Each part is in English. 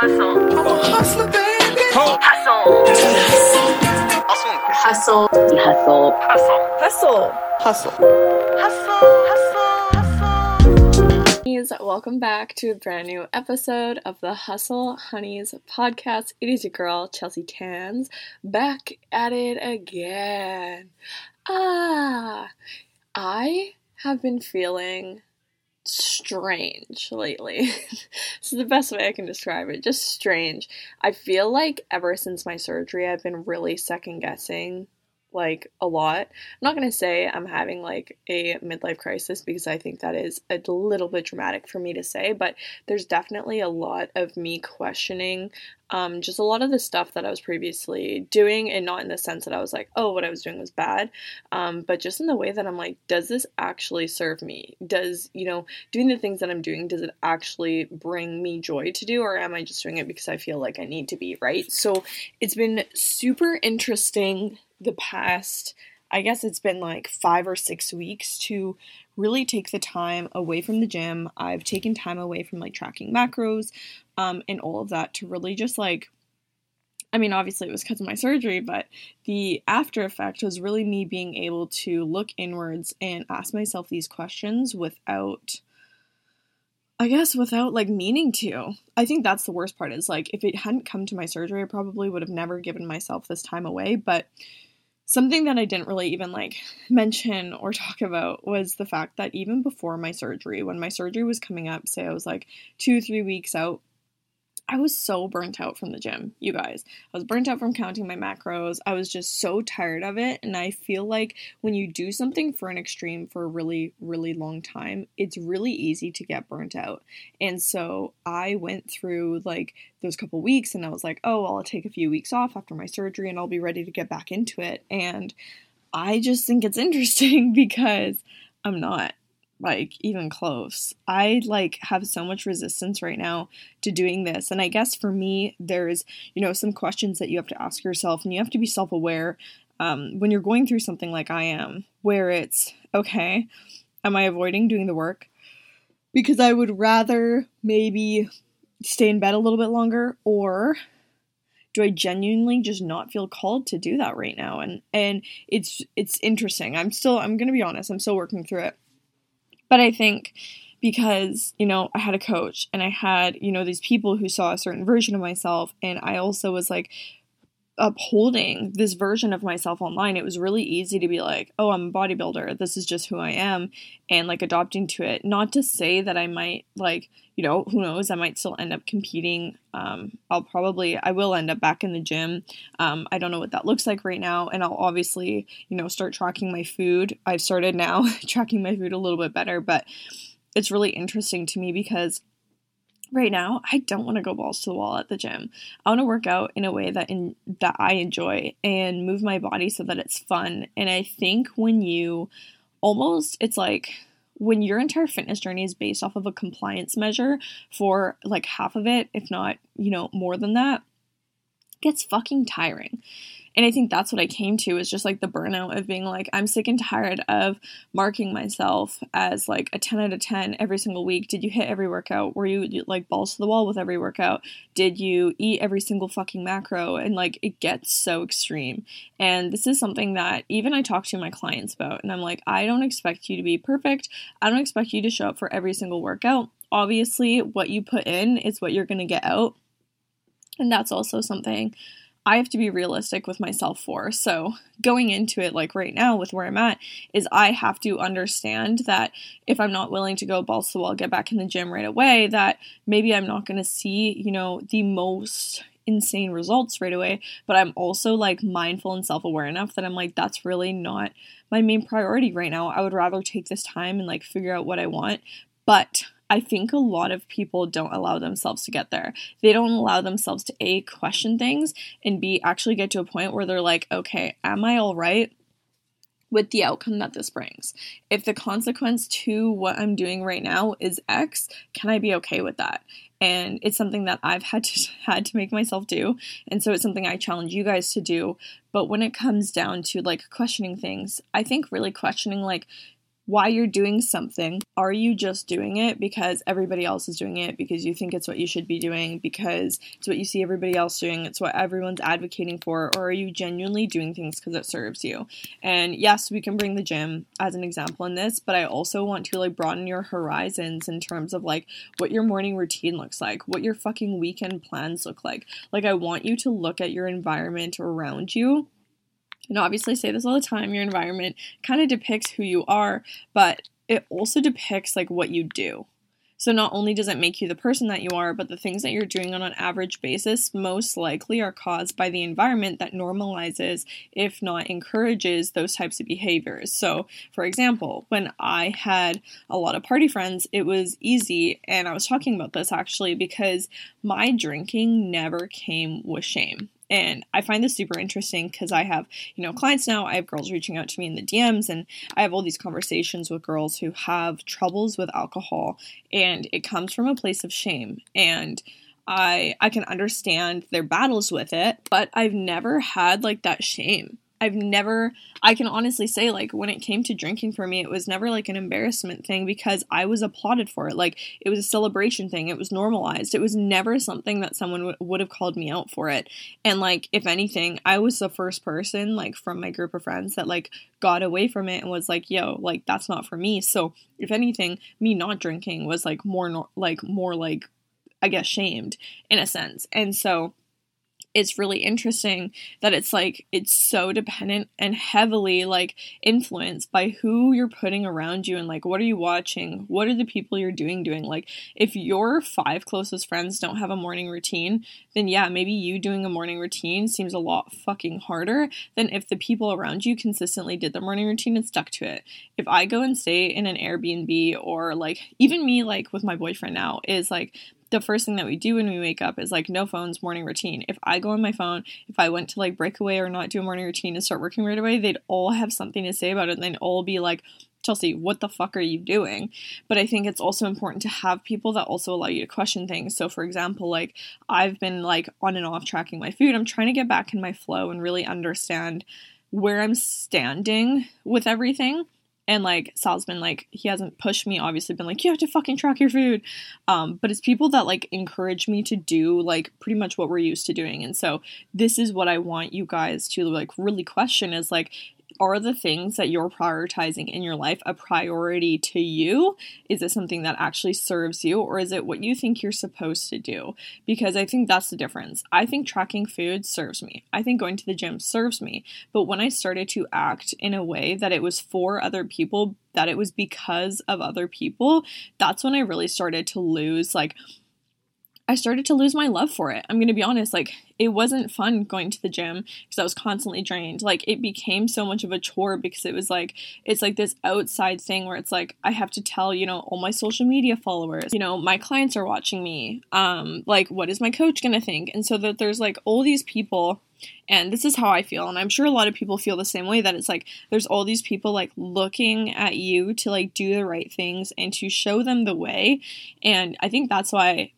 Hustle. I'm a hustler, baby. Hustle. Hustle. Hustle. Hustle. Hustle. Hustle. Hustle. Honeys, welcome back to a brand new episode of the Hustle Honeys podcast. It is your girl, Chelsea Tans, back at it again. Ah, I have been feeling strange lately. this is the best way I can describe it. Just strange. I feel like ever since my surgery, I've been really second guessing like a lot. I'm not going to say I'm having like a midlife crisis because I think that is a little bit dramatic for me to say, but there's definitely a lot of me questioning um, just a lot of the stuff that I was previously doing, and not in the sense that I was like, oh, what I was doing was bad, um, but just in the way that I'm like, does this actually serve me? Does, you know, doing the things that I'm doing, does it actually bring me joy to do, or am I just doing it because I feel like I need to be, right? So it's been super interesting the past, I guess it's been like five or six weeks to really take the time away from the gym. I've taken time away from like tracking macros um, and all of that to really just like, I mean, obviously it was because of my surgery, but the after effect was really me being able to look inwards and ask myself these questions without. I guess without like meaning to. I think that's the worst part is like if it hadn't come to my surgery, I probably would have never given myself this time away. But Something that I didn't really even like mention or talk about was the fact that even before my surgery, when my surgery was coming up, say I was like two, three weeks out, I was so burnt out from the gym, you guys. I was burnt out from counting my macros. I was just so tired of it. And I feel like when you do something for an extreme for a really, really long time, it's really easy to get burnt out. And so I went through like those couple weeks and I was like, oh, well, I'll take a few weeks off after my surgery and I'll be ready to get back into it. And I just think it's interesting because I'm not like even close. I like have so much resistance right now to doing this. And I guess for me there's, you know, some questions that you have to ask yourself and you have to be self-aware um, when you're going through something like I am, where it's okay, am I avoiding doing the work? Because I would rather maybe stay in bed a little bit longer or do I genuinely just not feel called to do that right now? And and it's it's interesting. I'm still I'm to be honest, I'm still working through it. But I think because, you know, I had a coach and I had, you know, these people who saw a certain version of myself, and I also was like, upholding this version of myself online, it was really easy to be like, oh, I'm a bodybuilder. This is just who I am. And like adopting to it. Not to say that I might, like, you know, who knows, I might still end up competing. Um, I'll probably, I will end up back in the gym. Um, I don't know what that looks like right now. And I'll obviously, you know, start tracking my food. I've started now tracking my food a little bit better, but it's really interesting to me because right now I don't want to go balls to the wall at the gym. I want to work out in a way that in that I enjoy and move my body so that it's fun. And I think when you almost it's like when your entire fitness journey is based off of a compliance measure for like half of it, if not, you know, more than that, gets fucking tiring. And I think that's what I came to is just like the burnout of being like, I'm sick and tired of marking myself as like a 10 out of 10 every single week. Did you hit every workout? Were you like balls to the wall with every workout? Did you eat every single fucking macro? And like it gets so extreme. And this is something that even I talk to my clients about. And I'm like, I don't expect you to be perfect. I don't expect you to show up for every single workout. Obviously, what you put in is what you're going to get out. And that's also something I have to be realistic with myself for. So, going into it, like right now with where I'm at, is I have to understand that if I'm not willing to go balls to the wall, get back in the gym right away, that maybe I'm not going to see, you know, the most insane results right away. But I'm also like mindful and self aware enough that I'm like, that's really not my main priority right now. I would rather take this time and like figure out what I want. But I think a lot of people don't allow themselves to get there. They don't allow themselves to A, question things, and B, actually get to a point where they're like, okay, am I all right? with the outcome that this brings. If the consequence to what I'm doing right now is X, can I be okay with that? And it's something that I've had to had to make myself do, and so it's something I challenge you guys to do. But when it comes down to like questioning things, I think really questioning like why you're doing something. Are you just doing it because everybody else is doing it, because you think it's what you should be doing, because it's what you see everybody else doing, it's what everyone's advocating for, or are you genuinely doing things because it serves you? And yes, we can bring the gym as an example in this, but I also want to like broaden your horizons in terms of like what your morning routine looks like, what your fucking weekend plans look like. Like, I want you to look at your environment around you and obviously I say this all the time, your environment kind of depicts who you are, but it also depicts like what you do. So not only does it make you the person that you are, but the things that you're doing on an average basis most likely are caused by the environment that normalizes, if not encourages, those types of behaviors. So, for example, when I had a lot of party friends, it was easy, and I was talking about this actually because my drinking never came with shame. And I find this super interesting because I have, you know, clients now. I have girls reaching out to me in the DMs, and I have all these conversations with girls who have troubles with alcohol, and it comes from a place of shame. And I I can understand their battles with it, but I've never had like that shame. I've never, I can honestly say, like, when it came to drinking for me, it was never like an embarrassment thing because I was applauded for it. Like, it was a celebration thing. It was normalized. It was never something that someone w- would have called me out for it. And, like, if anything, I was the first person, like, from my group of friends that, like, got away from it and was like, yo, like, that's not for me. So, if anything, me not drinking was, like, more, no- like, more, like, I guess, shamed in a sense. And so, it's really interesting that it's like it's so dependent and heavily like influenced by who you're putting around you and like what are you watching? What are the people you're doing doing? Like if your five closest friends don't have a morning routine then yeah maybe you doing a morning routine seems a lot fucking harder than if the people around you consistently did the morning routine and stuck to it. If i go and stay in an airbnb or like even me like with my boyfriend now is like the first thing that we do when we wake up is like no phones morning routine. If I go on my phone, if I went to like break away or not do a morning routine and start working right away, they'd all have something to say about it and they'd all be like, Chelsea, what the fuck are you doing? But I think it's also important to have people that also allow you to question things. So, for example, like I've been like on and off tracking my food. I'm trying to get back in my flow and really understand where I'm standing with everything and like Sal's been like he hasn't pushed me obviously been like you have to fucking track your food. Um, but it's people that like encourage me to do like pretty much what we're used to doing. And so this is what i want you guys to like really question is like are the things that you're prioritizing in your life a priority to you? Is it something that actually serves you, or is it what you think you're supposed to do? Because I think that's the difference. I think tracking food serves me, I think going to the gym serves me. But when I started to act in a way that it was for other people, that it was because of other people, that's when I really started to lose like I started to lose my love for it. I'm going to be honest, like it wasn't fun going to the gym because I was constantly drained. Like it became so much of a chore because it was like it's like this outside thing where it's like I have to tell, you know, all my social media followers, you know, my clients are watching me. Um like what is my coach going to think? And so that there's like all these people and this is how I feel, and I'm sure a lot of people feel the same way that it's like there's all these people like looking at you to like do the right things and to show them the way. And I think that's why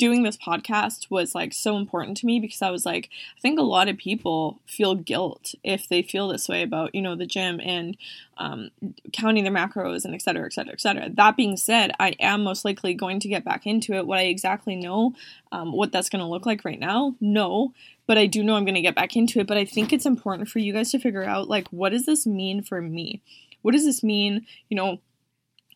doing this podcast was like so important to me because I was like, I think a lot of people feel guilt if they feel this way about, you know, the gym and um, counting their macros and et cetera, et cetera, et cetera. That being said, I am most likely going to get back into it. What I exactly know, um, what that's going to look like right now, no. But I do know I'm going to get back into it. But I think it's important for you guys to figure out, like, what does this mean for me? What does this mean? You know,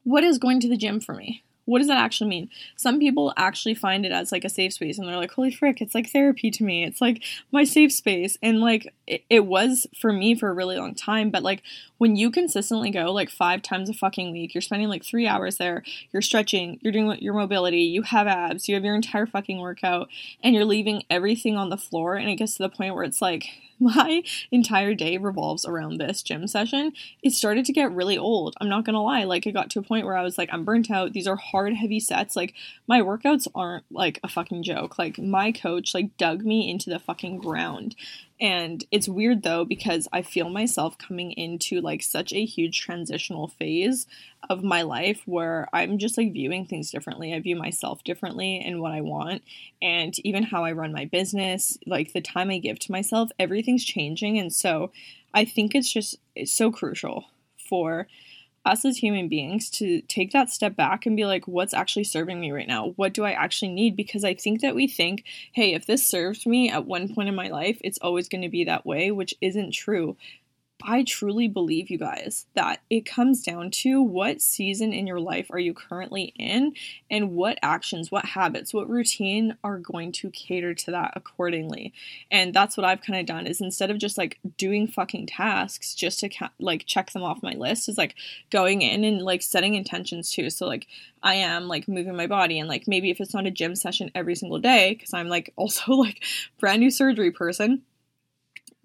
what is going to the gym for me? What does that actually mean? Some people actually find it as like a safe space and they're like, holy frick, it's like therapy to me. It's like my safe space. And like it, it, was for me for a really long time. But like when you consistently go like five times a fucking week, you're spending like three hours there, you're stretching, you're doing your mobility, you have abs, you have your entire fucking workout, and you're leaving everything on the floor. And it gets to the point where it's like, my entire day revolves around this gym session, it started to get really old. I'm not gonna lie. Like, it got to a point where I was like, I'm burnt out. These are hard, heavy sets. Like, my workouts aren't like a fucking joke. Like, my coach, like, dug me into the fucking ground. And it's weird though because I feel myself coming into like such a huge transitional phase of my life where I'm just like viewing things differently. I view myself differently and what I want and even how I run my business, like the time I give to myself, everything's changing and so I think it's just it's so crucial for us as human beings to take that step back and be like, what's actually serving me right now? What do I actually need? Because I think that we think, hey, if this serves me at one point in my life, it's always going to be that way, which isn't true. I truly believe, you guys, that it comes down to what season in your life are you currently in and what actions, what habits, what routine are going to cater to that accordingly. And that's what I've kind of done is instead of just like doing fucking tasks just to ca- like check them off my list, is like going in and like setting intentions too. So, like, I am like moving my body and like maybe if it's not a gym session every single day, because I'm like also like brand new surgery person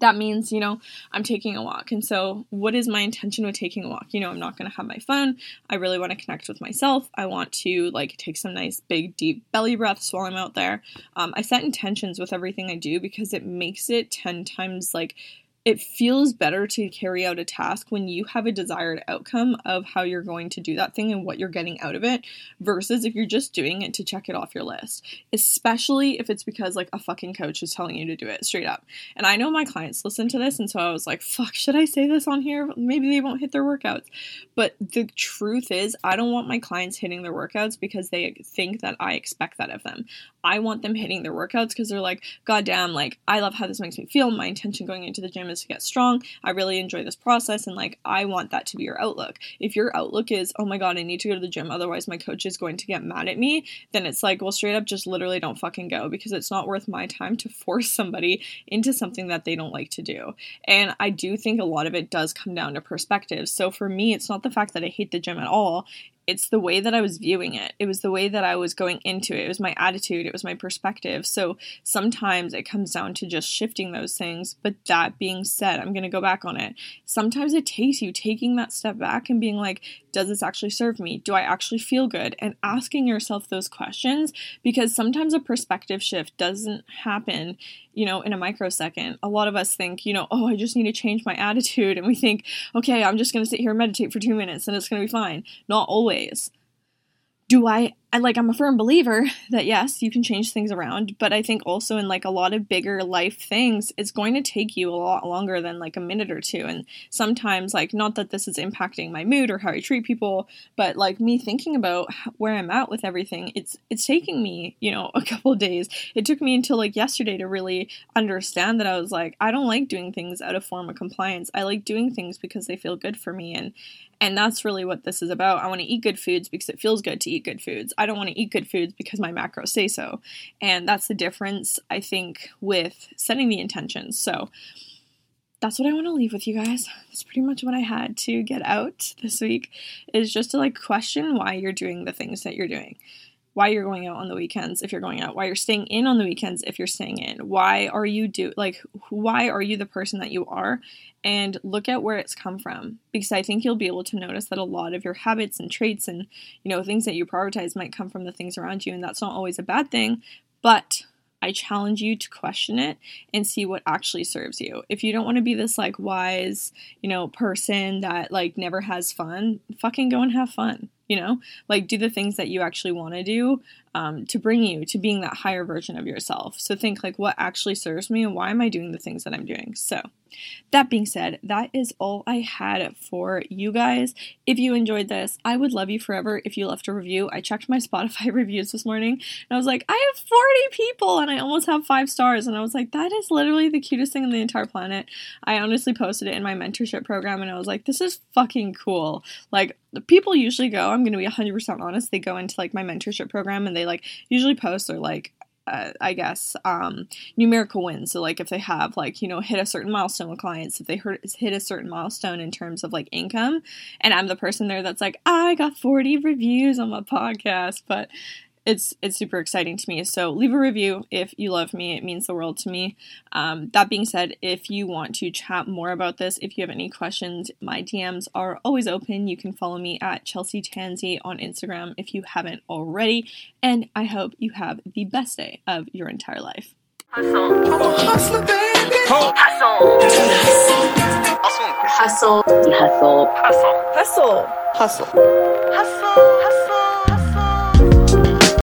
that means, you know, I'm taking a walk. And so, what is my intention with taking a walk? You know, I'm not going to have my phone. I really want to connect with myself. I want to like take some nice, big, deep belly breaths while I'm out there. Um, I set intentions with everything I do because it makes it 10 times like it feels better to carry out a task when you have a desired outcome of how you're going to do that thing and what you're getting out of it versus if you're just doing it to check it off your list. Especially if it's because like a fucking coach is telling you to do it straight up. And I know my clients listen to this and so I was like, fuck, should I say this on here? Maybe they won't hit their workouts. But the truth is, I don't want my clients hitting their workouts because they think that I expect that of them. I want them hitting their workouts because they're like, God damn, like I love how this makes me feel. My intention going into the gym is to get strong. I really enjoy this process and like I want that to be your outlook. If your outlook is, oh my god, I need to go to the gym, otherwise my coach is going to get mad at me, then it's like, well, straight up just literally don't fucking go because it's not worth my time to force somebody into something that they don't like to do. And I do think a lot of it does come down to perspective. So for me, it's not the fact that I hate the gym at all it's the way that I was viewing it. It was the way that I was going into it. It was my attitude, it was my perspective. So sometimes it comes down to just shifting those things. But that being said, I'm going to go back on it. Sometimes it takes you taking that step back and being like, does this actually serve me? Do I actually feel good? And asking yourself those questions because sometimes a perspective shift doesn't happen, you know, in a microsecond. A lot of us think, you know, oh, I just need to change my attitude. And we think, okay, I'm just going to sit here and meditate for two minutes and it's going to be fine. Not always do I I like I'm a firm believer that yes, you can change things around, but I think also in like a lot of bigger life things, it's going to take you a lot longer than like a minute or two. And sometimes like not that this is impacting my mood or how I treat people, but like me thinking about where I'm at with everything, it's it's taking me, you know, a couple days. It took me until like yesterday to really understand that I was like I don't like doing things out of form of compliance. I like doing things because they feel good for me and and that's really what this is about. I want to eat good foods because it feels good to eat good foods. I don't want to eat good foods because my macros say so. And that's the difference, I think, with setting the intentions. So that's what I want to leave with you guys. That's pretty much what I had to get out this week is just to like question why you're doing the things that you're doing why you're going out on the weekends if you're going out, why you're staying in on the weekends if you're staying in. Why are you do like why are you the person that you are? And look at where it's come from because I think you'll be able to notice that a lot of your habits and traits and you know things that you prioritize might come from the things around you and that's not always a bad thing, but I challenge you to question it and see what actually serves you. If you don't want to be this like wise, you know, person that like never has fun, fucking go and have fun you know like do the things that you actually want to do um, to bring you to being that higher version of yourself. So think like what actually serves me and why am i doing the things that i'm doing? So that being said that is all i had for you guys. If you enjoyed this i would love you forever. If you left a review i checked my spotify reviews this morning and i was like i have 40 people and i almost have five stars. And i was like that is literally the cutest thing on the entire planet. I honestly posted it in my mentorship program and i was like this is fucking cool. Like people usually go i'm going to be 100% honest they go into like my mentorship program and they like usually post their like uh, I guess um, numerical wins. So like if they have like you know hit a certain milestone with clients, if they hit a certain milestone in terms of like income, and I'm the person there that's like I got 40 reviews on my podcast, but it's it's super exciting to me. So leave a review if you love me; it means the world to me. Um, that being said, if you want to chat more about this, if you have any questions, my DMs are always open. You can follow me at Chelsea Tansy on Instagram if you haven't already. And I hope you have the best day of your entire life. Hustle. I'm a hustler, baby. Hustle. Hustle. Hustle. Hustle. Hustle. Hustle. Hustle.